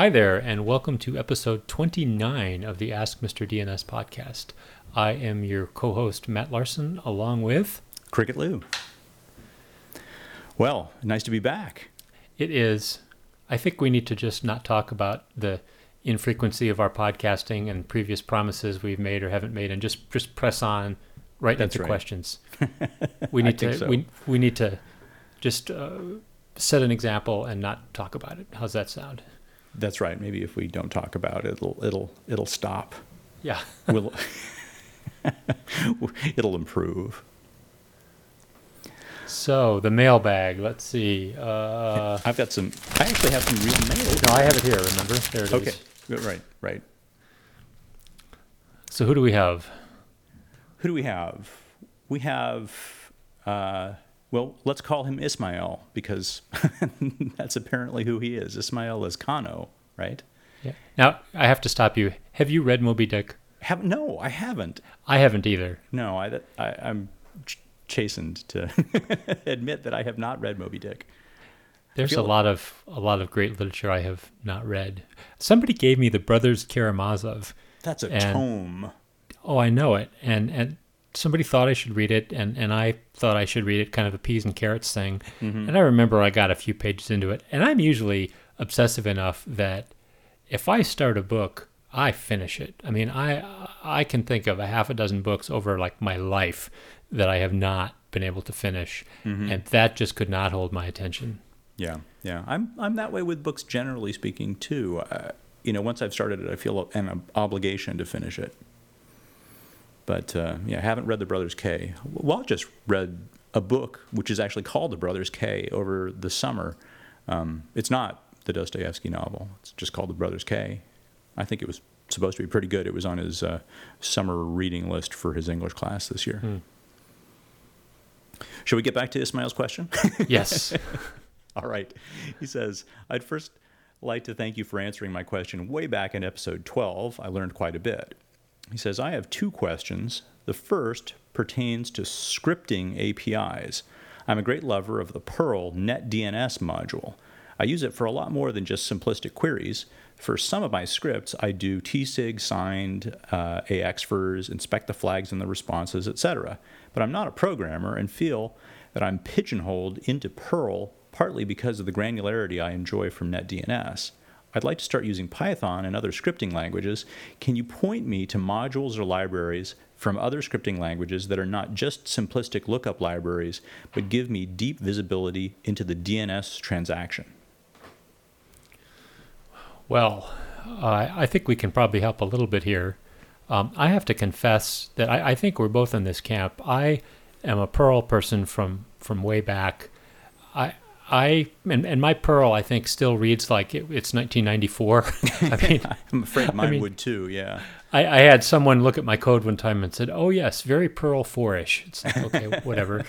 Hi there, and welcome to episode 29 of the Ask Mr. DNS podcast. I am your co host, Matt Larson, along with. Cricket Liu. Well, nice to be back. It is. I think we need to just not talk about the infrequency of our podcasting and previous promises we've made or haven't made, and just just press on right That's into right. questions. We need to so. we we need to just uh, set an example and not talk about it. How's that sound? That's right. Maybe if we don't talk about it, it'll it'll it'll stop. Yeah. We'll it'll improve. So the mailbag. Let's see. Uh, I've got some. I actually have some real mail. no, I have it here. Remember? There it is. Okay. Right. Right. So who do we have? Who do we have? We have. Uh, well, let's call him Ismael because that's apparently who he is. Ismael Lezcano, right? Yeah. Now I have to stop you. Have you read Moby Dick? Have, no, I haven't. I haven't either. No, I, I, I'm ch- chastened to admit that I have not read Moby Dick. There's a lot of a lot of great literature I have not read. Somebody gave me the Brothers Karamazov. That's a And- tome. Oh, I know it, and and somebody thought I should read it, and and I thought I should read it, kind of a peas and carrots thing. And I remember I got a few pages into it, and I'm usually obsessive enough that if I start a book, I finish it. I mean, I I can think of a half a dozen books over like my life that I have not been able to finish, and that just could not hold my attention. Yeah, yeah. I'm I'm that way with books generally speaking too. Uh, you know, once I've started it, I feel an obligation to finish it. But uh, yeah, I haven't read The Brothers K. Well, I just read a book which is actually called The Brothers K over the summer. Um, it's not the Dostoevsky novel. It's just called The Brothers K. I think it was supposed to be pretty good. It was on his uh, summer reading list for his English class this year. Hmm. Should we get back to Ismael's question? Yes. All right. He says, I'd first like to thank you for answering my question way back in episode 12. I learned quite a bit. He says, I have two questions. The first pertains to scripting APIs. I'm a great lover of the Perl NetDNS module. I use it for a lot more than just simplistic queries. For some of my scripts, I do tsig, signed, uh, AXFRs, inspect the flags and the responses, etc. But I'm not a programmer and feel that I'm pigeonholed into Perl partly because of the granularity I enjoy from NetDNS. I'd like to start using Python and other scripting languages. Can you point me to modules or libraries from other scripting languages that are not just simplistic lookup libraries, but give me deep visibility into the DNS transaction? Well, uh, I think we can probably help a little bit here. Um, I have to confess that I, I think we're both in this camp. I am a Perl person from from way back. I I and, and my Perl I think still reads like it, it's 1994. I mean, I'm afraid mine mean- would too, yeah. I, I had someone look at my code one time and said, "Oh yes, very Perl four-ish." It's like, okay, whatever.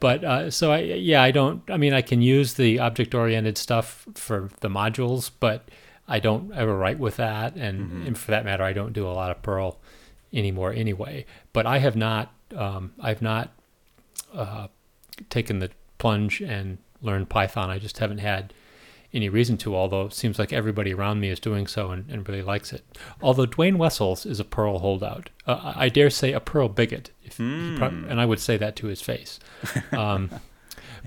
But uh, so I yeah I don't. I mean I can use the object-oriented stuff for the modules, but I don't ever write with that, and, and for that matter, I don't do a lot of Perl anymore anyway. But I have not. Um, I've not uh, taken the plunge and learned Python. I just haven't had any reason to, although it seems like everybody around me is doing so and, and really likes it. Although Duane Wessels is a Perl holdout. Uh, I dare say a Perl bigot, if he prob- and I would say that to his face. Um,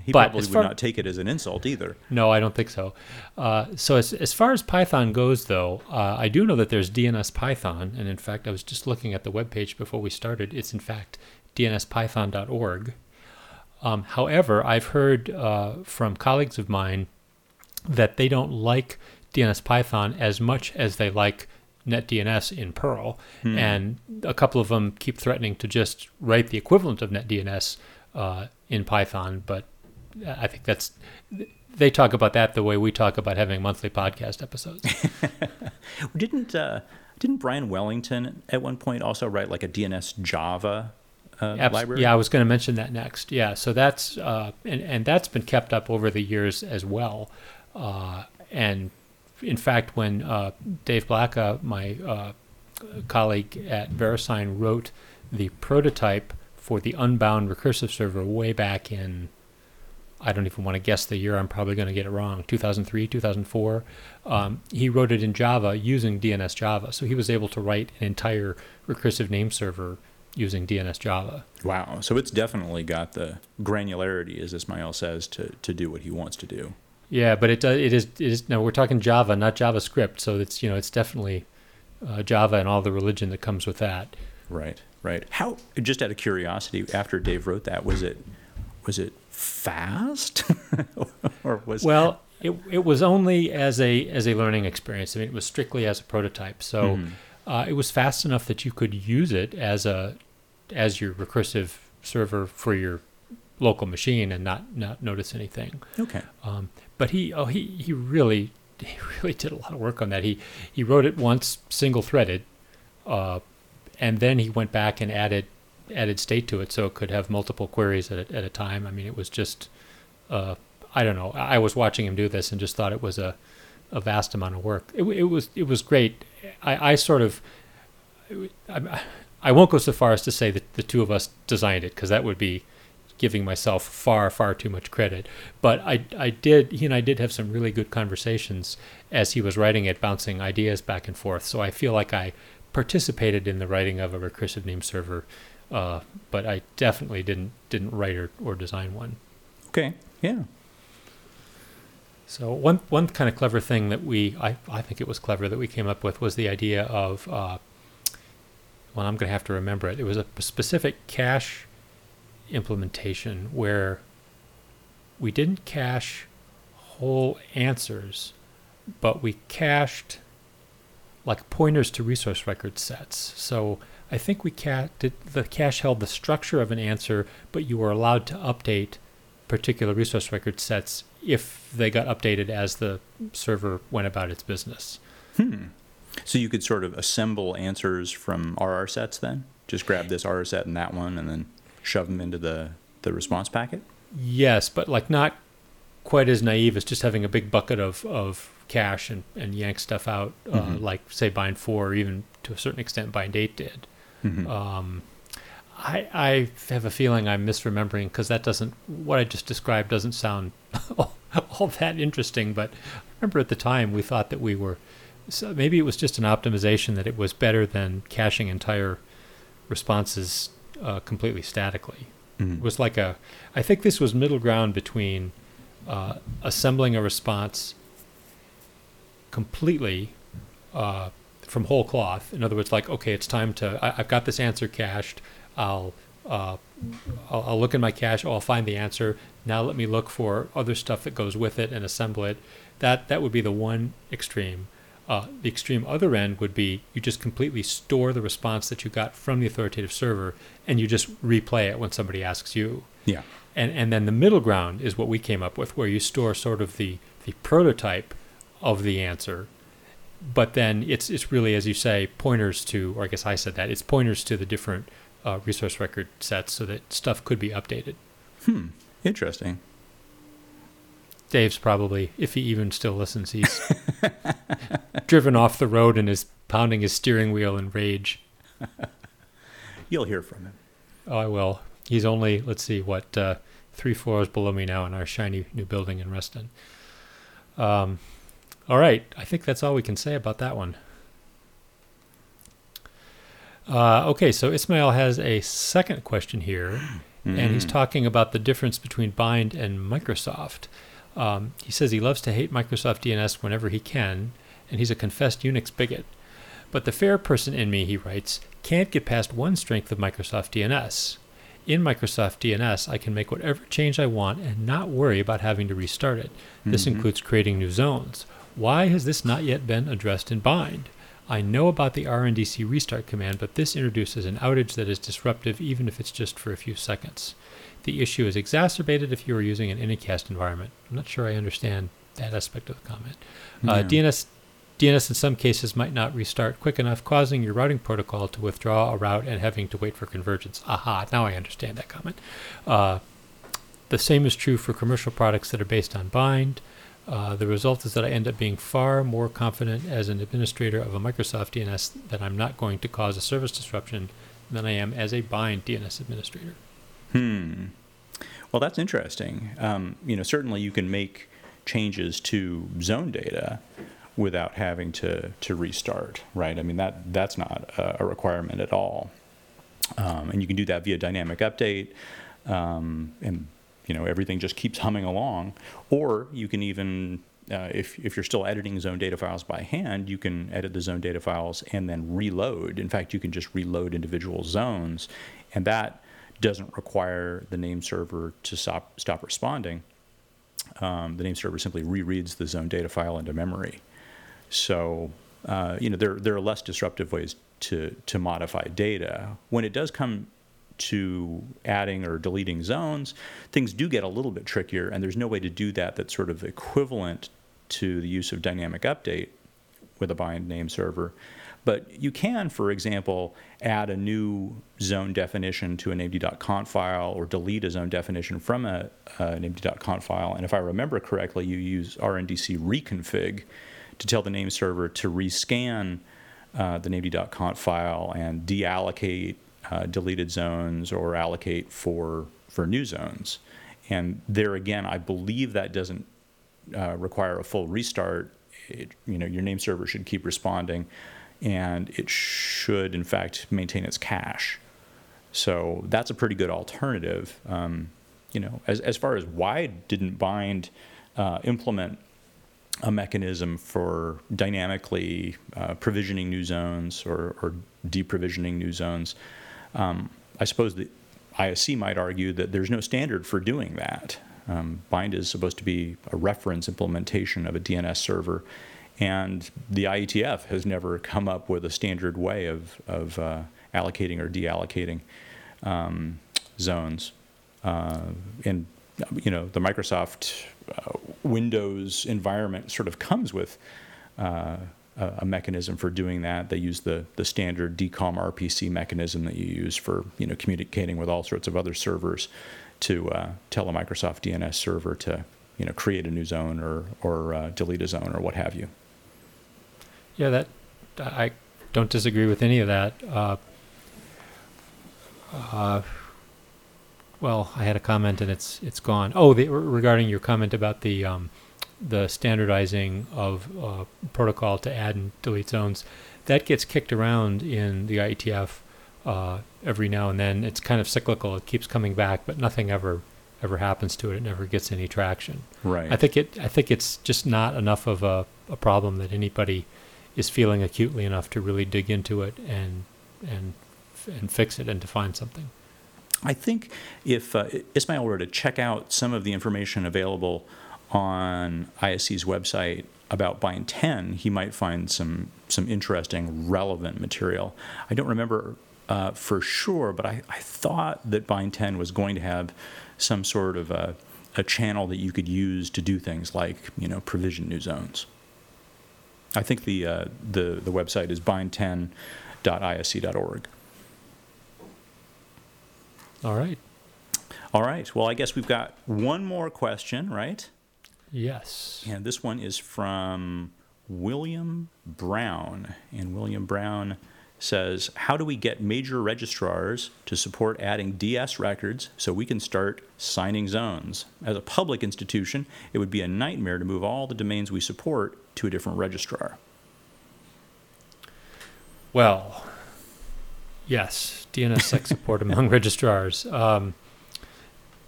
He But probably as would not take it as an insult either. no, I don't think so. Uh, so as, as far as Python goes, though, uh, I do know that there's DNS Python, and in fact, I was just looking at the webpage before we started. It's in fact dnspython.org. Um, however, I've heard uh, from colleagues of mine that they don't like DNS Python as much as they like NetDNS in Perl, and a couple of them keep threatening to just write the equivalent of NetDNS uh, in Python. But I think that's they talk about that the way we talk about having monthly podcast episodes. Didn't uh, didn't Brian Wellington at one point also write like a DNS Java uh, Abs- library? Yeah, I was going to mention that next. Yeah, so that's uh, and and that's been kept up over the years as well. Uh, and in fact, when uh, Dave Blacka, my uh, colleague at VeriSign, wrote the prototype for the Unbound recursive server way back in I don't even want to guess the year. I'm probably going to get it wrong. 2003, 2004. Um, he wrote it in Java using DNS Java, so he was able to write an entire recursive name server using DNS Java. Wow. So it's definitely got the granularity, as Ismael says, to, to do what he wants to do. Yeah, but it does. It is. It is. No, we're talking Java, not JavaScript. So it's you know it's definitely uh, Java and all the religion that comes with that. Right. Right. How? Just out of curiosity, after Dave wrote that, was it was it fast, or was well? It, it was only as a as a learning experience. I mean, it was strictly as a prototype. So Mhm. Uh, it was fast enough that you could use it as a as your recursive server for your local machine and not not notice anything. okay? Um, but he oh he he really he really did a lot of work on that. He he wrote it once single threaded, uh, and then he went back and added added state to it so it could have multiple queries at a, at a time. I mean, it was just uh, I don't know. I I was watching him do this and just thought it was a a vast amount of work. It, it was it was great. I, I sort of I, I won't go so far as to say that the two of us designed it because that would be giving myself far far too much credit. But I I did he and I did have some really good conversations as he was writing it, bouncing ideas back and forth. So I feel like I participated in the writing of a recursive name server, uh, but I definitely didn't didn't write or, or design one. Okay. Yeah. So one one kind of clever thing that we I, I think it was clever that we came up with was the idea of uh, well I'm going to have to remember it. It was a specific cache implementation where we didn't cache whole answers, but we cached like pointers to resource record sets. So I think we ca- did, the cache held the structure of an answer, but you were allowed to update particular resource record sets if they got updated as the server went about its business. Hmm. So you could sort of assemble answers from RR sets then? Just grab this RR set and that one and then shove them into the, the response packet? Yes, but like not quite as naive as just having a big bucket of, of cache and, and yank stuff out, uh, Mhm. like say bind four or even to a certain extent bind eight did. Mhm. Um, I, I have a feeling I'm misremembering because that doesn't what I just described doesn't sound all, all that interesting. But I remember at the time we thought that we were so maybe it was just an optimization that it was better than caching entire responses uh, completely statically. Mhm. It was like a I think this was middle ground between uh, assembling a response completely uh, from whole cloth. In other words, like okay, it's time to I, I've got this answer cached. I'll, uh, I'll I'll look in my cache. I'll find the answer. Now let me look for other stuff that goes with it and assemble it. That that would be the one extreme. Uh, the extreme other end would be you just completely store the response that you got from the authoritative server and you just replay it when somebody asks you. Yeah. And and then the middle ground is what we came up with, where you store sort of the the prototype of the answer, but then it's it's really as you say pointers to, or I guess I said that it's pointers to the different uh, resource record sets so that stuff could be updated. Hmm. Interesting. Dave's probably, if he even still listens, he's driven off the road and is pounding his steering wheel in rage. You'll hear from him. Oh, I will. He's only, let's see, what, uh, three floors below me now in our shiny new building in Reston. Um, all right. I think that's all we can say about that one. Uh, okay, so Ismael has a second question here, and he's Mhm. talking about the difference between Bind and Microsoft. Um, he says he loves to hate Microsoft DNS whenever he can, and he's a confessed Unix bigot. But the fair person in me, he writes, can't get past one strength of Microsoft DNS. In Microsoft DNS, I can make whatever change I want and not worry about having to restart it. This Mhm. includes creating new zones. Why has this not yet been addressed in Bind? I know about the RNDC restart command, but this introduces an outage that is disruptive even if it's just for a few seconds. The issue is exacerbated if you are using an Anycast environment. I'm not sure I understand that aspect of the comment. Uh, DNS DNS in some cases might not restart quick enough, causing your routing protocol to withdraw a route and having to wait for convergence. Aha, now I understand that comment. Uh, the same is true for commercial products that are based on bind. Uh, the result is that I end up being far more confident as an administrator of a Microsoft DNS that I'm not going to cause a service disruption than I am as a bind DNS administrator. Hmm. Well, that's interesting. Um, you know, certainly you can make changes to zone data without having to, to restart, right? I mean, that, that's not a, requirement at all. Um, and you can do that via dynamic update, um, and you know everything just keeps humming along. Or you can even, uh, if if you're still editing zone data files by hand, you can edit the zone data files and then reload. In fact, you can just reload individual zones, and that doesn't require the name server to stop stop responding. Um, the name server simply rereads the zone data file into memory. So uh, you know there there are less disruptive ways to to modify data. When it does come to adding or deleting zones, things do get a little bit trickier, and there's no way to do that that's sort of equivalent to the use of dynamic update with a bind name server. But you can, for example, add a new zone definition to a named.conf file or delete a zone definition from a, a named.conf file. And if I remember correctly, you use rndc reconfig to tell the name server to rescan uh, the named.conf file and deallocate uh, deleted zones or allocate for for new zones. And there again, I believe that doesn't uh, require a full restart. It, you know, your name server should keep responding, and it should in fact maintain its cache. So that's a pretty good alternative. Um, you know, as as far as why didn't bind uh, implement a mechanism for dynamically uh, provisioning new zones or, or deprovisioning new zones. Um, I suppose the ISC might argue that there's no standard for doing that. Um, Bind is supposed to be a reference implementation of a DNS server, and the IETF has never come up with a standard way of, of uh, allocating or deallocating um, zones. Uh, and you know, the Microsoft uh, Windows environment sort of comes with uh, a, mechanism for doing that. They use the the standard DCOM RPC mechanism that you use for you know communicating with all sorts of other servers to uh, tell a Microsoft DNS server to you know create a new zone or or uh, delete a zone or what have you. Yeah, that I don't disagree with any of that. Uh, uh well, I had a comment and it's it's gone. Oh, the, regarding your comment about the um, the standardizing of uh, protocol to add and delete zones, that gets kicked around in the IETF uh, every now and then. It's kind of cyclical; it keeps coming back, but nothing ever ever happens to it. It never gets any traction. Right. I think it. I think it's just not enough of a, a problem that anybody is feeling acutely enough to really dig into it and and and fix it and to find something. I think if uh, Ismael were to check out some of the information available on ISC's website about Bind 10, he might find some some interesting, relevant material. I don't remember uh, for sure, but I, I thought that Bind 10 was going to have some sort of a, a channel that you could use to do things like you know provision new zones. I think the uh, the the website is bind10.isc.org. All right. All right. Well, I guess we've got one more question, right? Yes. And this one is from William Brown. And William Brown says, How do we get major registrars to support adding DS records so we can start signing zones? As a public institution, it would be a nightmare to move all the domains we support to a different registrar. Well, Yes, DNSSEC support among registrars. Um,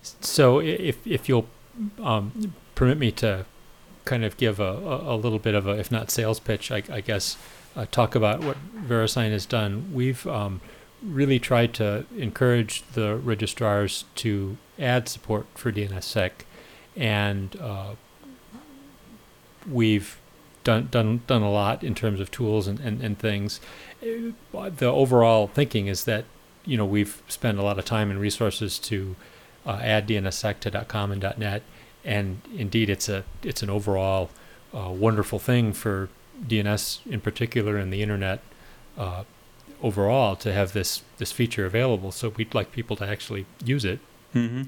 so if if you'll um, permit me to kind of give a, a, a, little bit of a, if not sales pitch, I, I guess, uh, talk about what VeriSign has done. We've um, really tried to encourage the registrars to add support for DNSSEC, and uh, we've done done done a lot in terms of tools and, and, and things the overall thinking is that you know we've spent a lot of time and resources to uh, add DNSSEC to .com and .net, and indeed it's a it's an overall uh, wonderful thing for DNS in particular and the internet uh, overall to have this this feature available. So we'd like people to actually use it. Mm-hmm.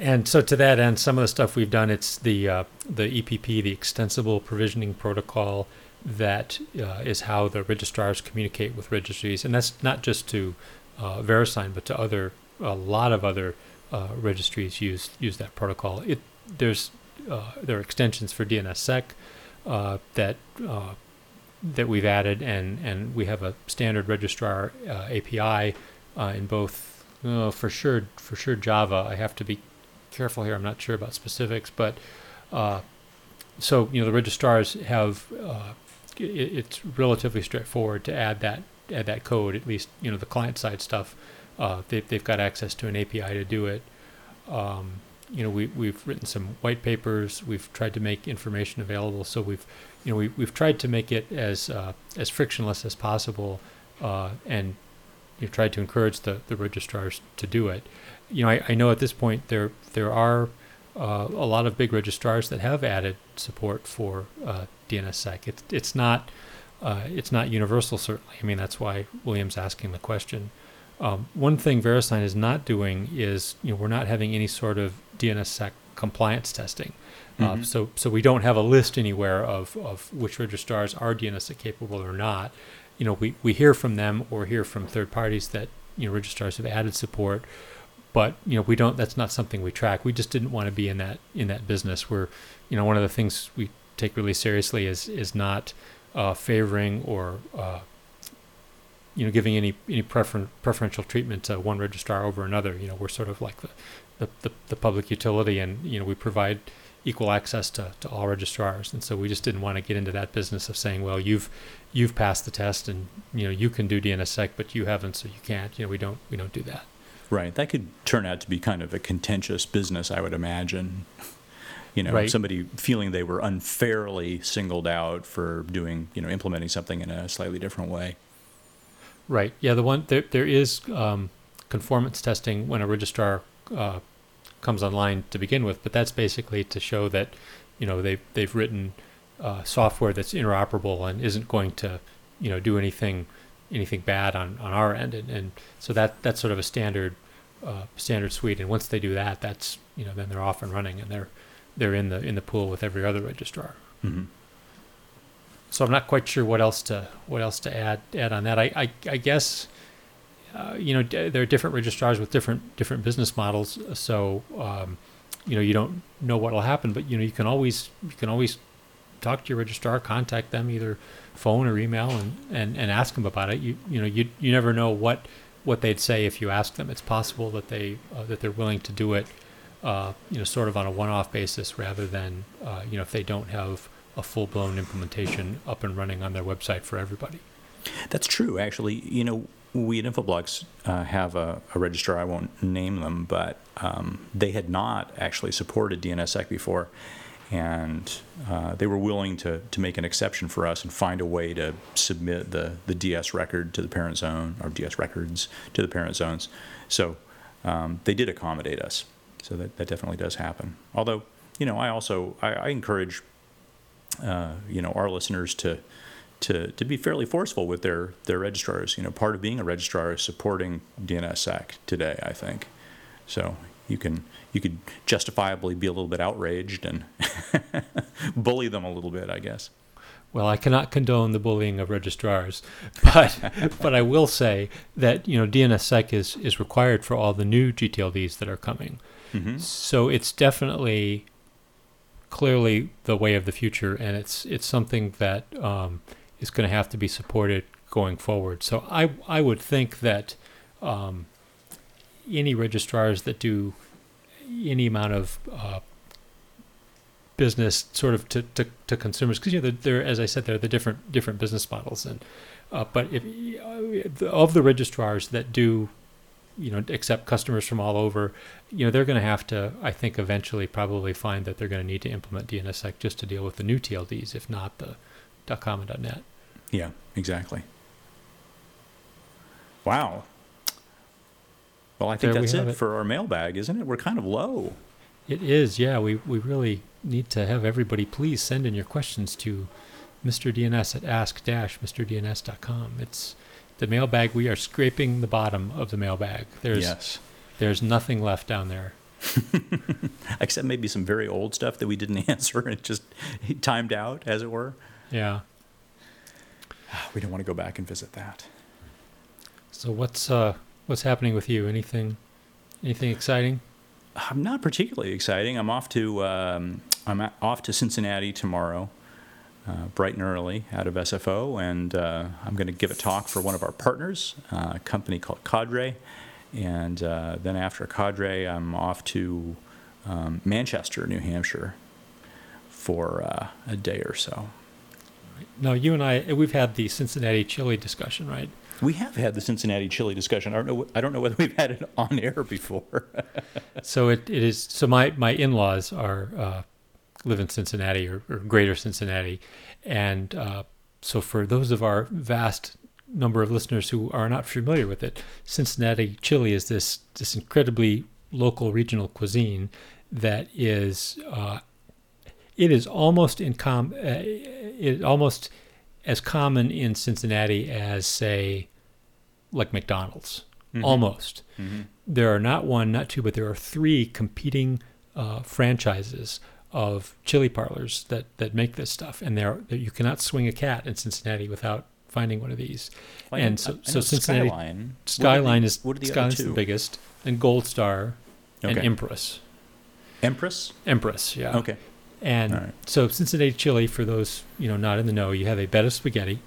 And so to that end, some of the stuff we've done, it's the uh, the EPP, the Extensible Provisioning Protocol that uh, is how the registrars communicate with registries, and that's not just to uh, VeriSign, but to other a lot of other uh, registries use use that protocol. It there's uh, there are extensions for DNSSEC uh, that uh, that we've added, and and we have a standard registrar uh, API in both for sure for sure Java. I have to be careful here. I'm not sure about specifics, but so you know the registrars have it, it's relatively straightforward to add that add that code. At least you know the client side stuff. Uh, they, they've got access to an API to do it. Um, you know, we, we've written some white papers. We've tried to make information available. So we've, you know, we, we've tried to make it as uh, as frictionless as possible, uh, and you've tried to encourage the, the registrars to do it. You know, I, I know at this point there there are uh, a lot of big registrars that have added support for uh, DNSSEC. It's it's not uh, it's not universal certainly. I mean that's why William's asking the question. Um, one thing VeriSign is not doing is you know we're not having any sort of DNSSEC compliance testing. Uh, Mhm. so so we don't have a list anywhere of, of which registrars are DNSSEC capable or not. You know we, we hear from them or hear from third parties that you know registrars have added support, but you know we don't. That's not something we track. We just didn't want to be in that in that business where you know one of the things we take really seriously is is not uh, favoring or uh, you know giving any any prefer- preferential treatment to one registrar over another. You know we're sort of like the the, the, the public utility, and you know we provide equal access to, to all registrars, and so we just didn't want to get into that business of saying, well, you've you've passed the test, and you know you can do DNSSEC, but you haven't, so you can't. You know we don't we don't do that. Right. That could turn out to be kind of a contentious business, I would imagine. You know, Right. somebody feeling they were unfairly singled out for doing, you know, implementing something in a slightly different way. Right. Yeah. The one there there is um, conformance testing when a registrar uh, comes online to begin with, but that's basically to show that you know they've they've written uh, software that's interoperable and isn't going to you know do anything anything bad on, on our end, and, and so that that's sort of a standard uh, standard suite. And once they do that, that's you know then they're off and running and they're they're in the in the pool with every other registrar. hmm So I'm not quite sure what else to what else to add add on that. I I, I guess uh, you know d- there are different registrars with different different business models. So um, you know you don't know what will happen, but you know you can always you can always talk to your registrar, contact them either phone or email, and, and, and ask them about it. You you know you you never know what what they'd say if you ask them. It's possible that they uh, that they're willing to do it. Uh, you know, sort of on a one-off basis, rather than uh, you know if they don't have a full-blown implementation up and running on their website for everybody. That's true, actually. You know, we at Infoblox uh, have a, a registrar. I won't name them, but um, they had not actually supported DNSSEC before, and uh, they were willing to, to make an exception for us and find a way to submit the, the DS record to the parent zone or DS records to the parent zones. So um, they did accommodate us. So that, that definitely does happen. Although, you know, I also I, I encourage uh, you know our listeners to to to be fairly forceful with their their registrars. You know, part of being a registrar is supporting DNSSEC today. I think so. You can you could justifiably be a little bit outraged and bully them a little bit. I guess. Well, I cannot condone the bullying of registrars, but but I will say that you know DNSSEC is is required for all the new GTLDs that are coming. Mm-hmm. So it's definitely clearly the way of the future, and it's it's something that um, is going to have to be supported going forward. So I I would think that um, any registrars that do any amount of uh, business sort of to, to, to consumers because you know they're as I said they're the different different business models and uh, but if uh, of the registrars that do you know accept customers from all over you know they're going to have to I think eventually probably find that they're going to need to implement DNSSEC just to deal with the new TLDs if not the .com and .net Yeah. Exactly. Wow. Well, I think There that's it it. for our mailbag, isn't it? We're kind of low. It is, yeah. We we really need to have everybody please send in your questions to Mr. DNS at ask-mrdns.com. It's the mailbag. We are scraping the bottom of the mailbag. There's yes. there's nothing left down there. Except maybe some very old stuff that we didn't answer and just timed out, as it were. Yeah. We don't want to go back and visit that. So what's uh what's happening with you? Anything anything exciting? I'm not particularly exciting. I'm off to um, I'm off to Cincinnati tomorrow, uh, bright and early out of SFO, and uh, I'm going to give a talk for one of our partners, uh, a company called Cadre, and uh, then after Cadre, I'm off to um, Manchester, New Hampshire, for uh, a day or so. Now, you and I, we've had the Cincinnati chili discussion, right? We have had the Cincinnati chili discussion. I don't know. I don't know whether we've had it on air before. So it, it is. So my my in laws are uh, live in Cincinnati or, or Greater Cincinnati, and uh, so for those of our vast number of listeners who are not familiar with it, Cincinnati chili is this this incredibly local regional cuisine that is uh, it is almost in com uh, it almost as common in Cincinnati as say like McDonald's. Almost. There are not one, not two, but there are three competing uh, franchises of chili parlors that, that make this stuff, and there you cannot swing a cat in Cincinnati without finding one of these. Like, and so, so Cincinnati Skyline. What are the- Skyline is what are the other Skyline's two? the biggest, and Gold Star, and Empress. Empress. Empress, yeah. Okay. And right. so Cincinnati chili, for those you know not in the know, you have a bed of spaghetti,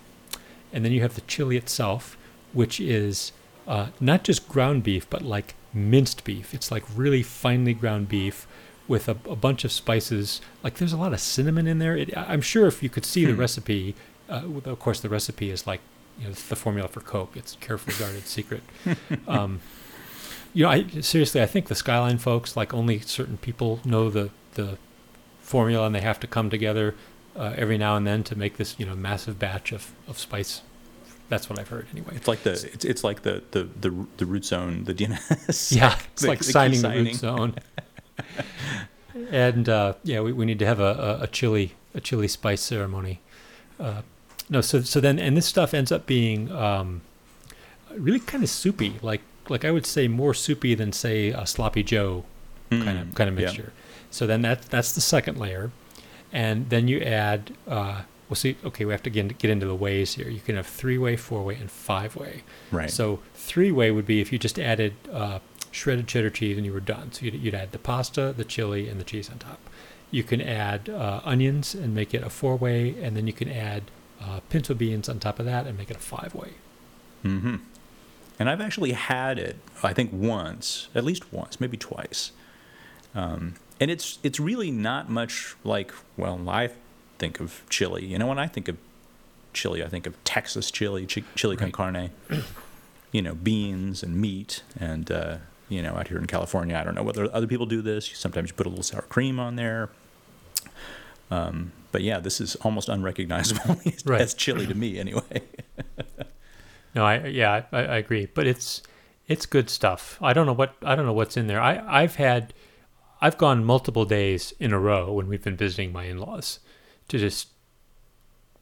and then you have the chili itself, which is uh, not just ground beef, but like minced beef. It's like really finely ground beef with a, a bunch of spices. Like there's a lot of cinnamon in there. It, I- I'm sure if you could see the Hmm. recipe, uh, of course the recipe is like you know the formula for Coke. It's a carefully guarded secret. um, you know, I seriously, I think the Skyline folks, like only certain people know the the formula, and they have to come together uh, every now and then to make this, you know, massive batch of, of spice. That's what I've heard, anyway. It's like the it's, it's like the, the, the, the root zone, the DNS. Yeah, it's the- like the key signing the root zone. and uh, yeah, we, we need to have a, a, a chili a chili spice ceremony. Uh, no, so so then and this stuff ends up being um, really kind of soupy, like like I would say more soupy than say a sloppy Joe kind of Mm, kind of yeah. mixture. So then that that's the second layer, and then you add. Uh, well, see, okay, we have to get, get into the ways here. You can have three way, four way, and five way. Right. So three way would be if you just added uh, shredded cheddar cheese and you were done. So you'd, you'd add the pasta, the chili, and the cheese on top. You can add uh, onions and make it a four way, and then you can add uh, pinto beans on top of that and make it a five way. Mm-hmm. And I've actually had it, I think once, at least once, maybe twice. Um, and it's it's really not much like well, I think of chili. You know, when I think of chili, I think of Texas chili, chi- chili con carne. you know, beans and meat, and uh, you know, out here in California, I don't know whether other people do this. Sometimes you put a little sour cream on there. Um, but yeah, this is almost unrecognizable as, Right. as chili to me, anyway. No, I yeah, I, I agree, but it's it's good stuff. I don't know what I don't know what's in there. I I've had I've gone multiple days in a row when we've been visiting my in-laws to just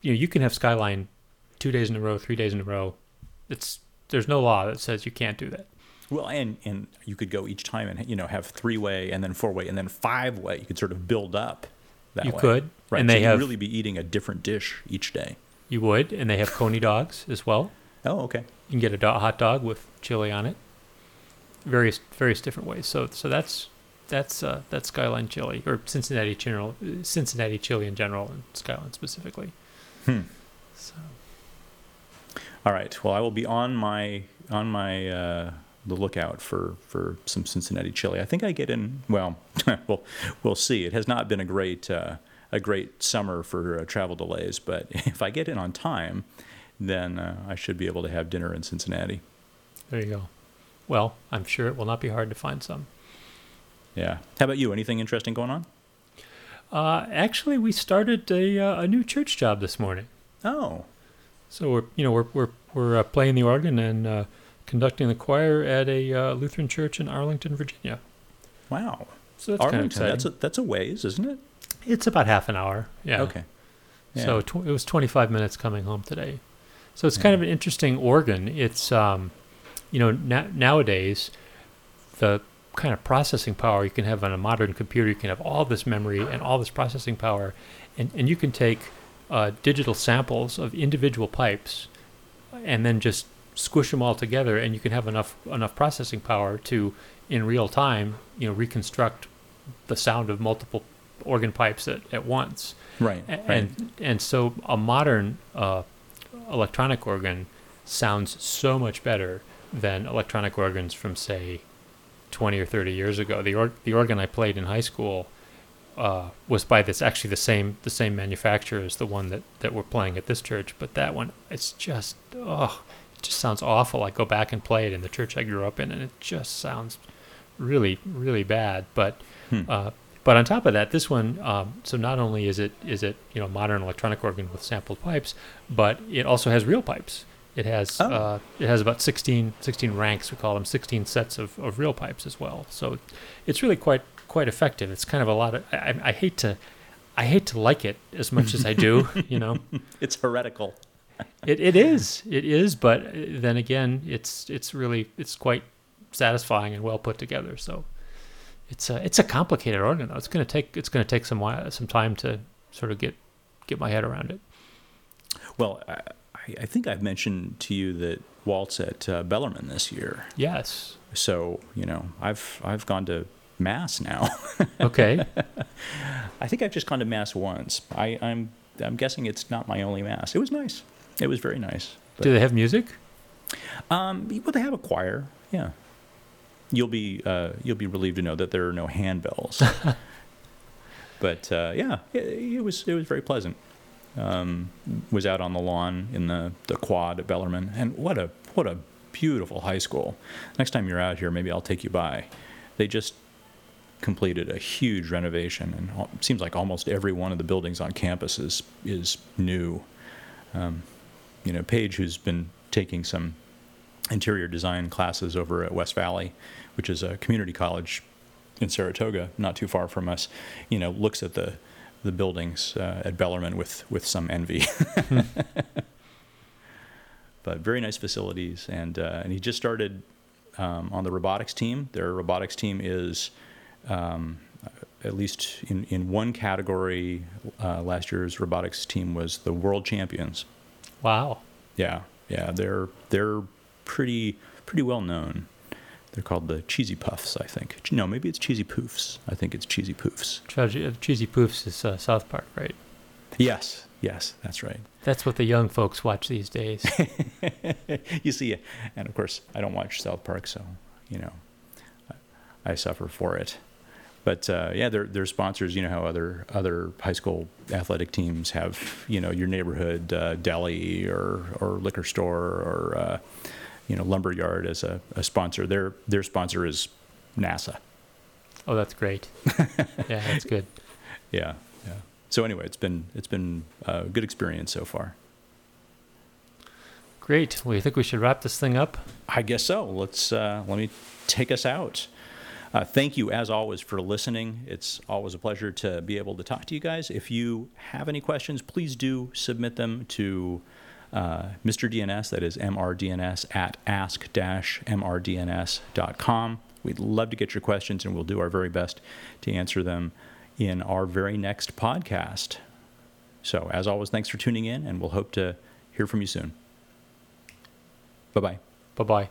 you know you can have Skyline two days in a row, three days in a row. It's there's no law that says you can't do that. Well, and and you could go each time and you know have three way and then four way and then five way. You could sort of build up. That You way. could, right? and so they you'd have- really be eating a different dish each day. You would, and they have coney dogs as well. Oh, okay. You can get a do- hot dog with chili on it. Various various different ways. So so that's that's uh, that's Skyline chili or Cincinnati general Cincinnati chili in general and Skyline specifically. Hmm. So All right. Well, I will be on my on my uh, the lookout for for some Cincinnati chili. I think I get in. Well, we'll we'll see. It has not been a great uh, a great summer for uh, travel delays, but if I get in on time, then uh, I should be able to have dinner in Cincinnati. there you go. Well, I'm sure it will not be hard to find some. Yeah. How about you? Anything interesting going on? Uh, actually, we started a uh, a new church job this morning. Oh, So we're you know we're we're we're uh, playing the organ and uh, conducting the choir at a uh, Lutheran church in Arlington, Virginia. wow. So that's kind of exciting. That's a, that's a ways, isn't it? it's about half an hour. Yeah. Okay. So Yeah. tw- it was 25 minutes coming home today. So it's kind of an interesting organ. It's, um, you know, na- nowadays, the kind of processing power you can have on a modern computer, you can have all this memory and all this processing power, and, and you can take uh, digital samples of individual pipes and then just squish them all together, and you can have enough enough processing power to in real time, you know, reconstruct the sound of multiple organ pipes at, at once. Right. A- right. And and so a modern uh, electronic organ sounds so much better than electronic organs from say 20 or 30 years ago. The or- the organ I played in high school uh, was by this actually the same the same manufacturer as the one that that we're playing at this church, but that one it's just oh just sounds awful. I go back and play it in the church I grew up in, and it just sounds really really bad. But Hmm. uh, but on top of that, this one um, so not only is it is it you know modern electronic organ with sampled pipes, but it also has real pipes. It has Oh. uh, it has about 16, 16 ranks we call them sixteen sets of, of real pipes as well. So it's really quite quite effective. It's kind of a lot of I, I- I hate to I hate to like it as much as I do. You know, it's heretical. It, it is it is, but uh, then again, it's it's really it's quite satisfying and well put together. So it's a it's a complicated organ though. It's gonna take it's gonna take some while, some time to sort of get get my head around it. Well, I, I- I think I've mentioned to you that Walt's at uh, Bellarmine this year. Yes. So you know, I've I've gone to mass now. Okay. I think I've just gone to mass once. I, I'm I'm guessing it's not my only mass. It was nice. It was very nice. But, Do they have music? um, well, they have a choir. Yeah. You'll be uh, you'll be relieved to know that there are no handbells. but uh, yeah, it, it was it was very pleasant. Um, was out on the lawn in the, the quad at Bellarmine, and what a what a beautiful high school. Next time you're out here, maybe I'll take you by. They just completed a huge renovation, and seems like almost every one of the buildings on campus is is new. Um, you know, Paige, who's been taking some interior design classes over at West Valley, which is a community college in Saratoga, not too far from us, you know, looks at the the buildings uh, at Bellarmine with with some envy. but very nice facilities, and uh, and he just started um, on the robotics team. Their robotics team is. Um, at least in, in one category, uh, last year's robotics team was the world champions. Wow. Yeah, yeah, they're they're pretty pretty well known. They're called the Cheesy Puffs, I think. No, maybe it's Cheesy Poofs. I think it's Cheesy Poofs. Cheesy, uh, Poofs is uh, South Park, right? Yes, yes, that's right. That's what the young folks watch these days. you see, and of course, I don't watch South Park, so you know, I, I suffer for it. But uh, yeah, they're they're sponsors. You know how other other high school athletic teams have you know your neighborhood uh, deli or or liquor store or uh, you know lumber yard as a, a sponsor. Their their sponsor is NASA. oh, that's great. Yeah, that's good. Yeah, yeah. So anyway, it's been it's been a good experience so far. Great. Well, you think we should wrap this thing up? I guess so. Let's uh, let me take us out. Uh, thank you, as always, for listening. It's always a pleasure to be able to talk to you guys. If you have any questions, please do submit them to uh, Mr. DNS, that is mrdns at ask-mrdns.com. We'd love to get your questions, and we'll do our very best to answer them in our very next podcast. So, as always, thanks for tuning in, and we'll hope to hear from you soon. Bye bye. Bye bye.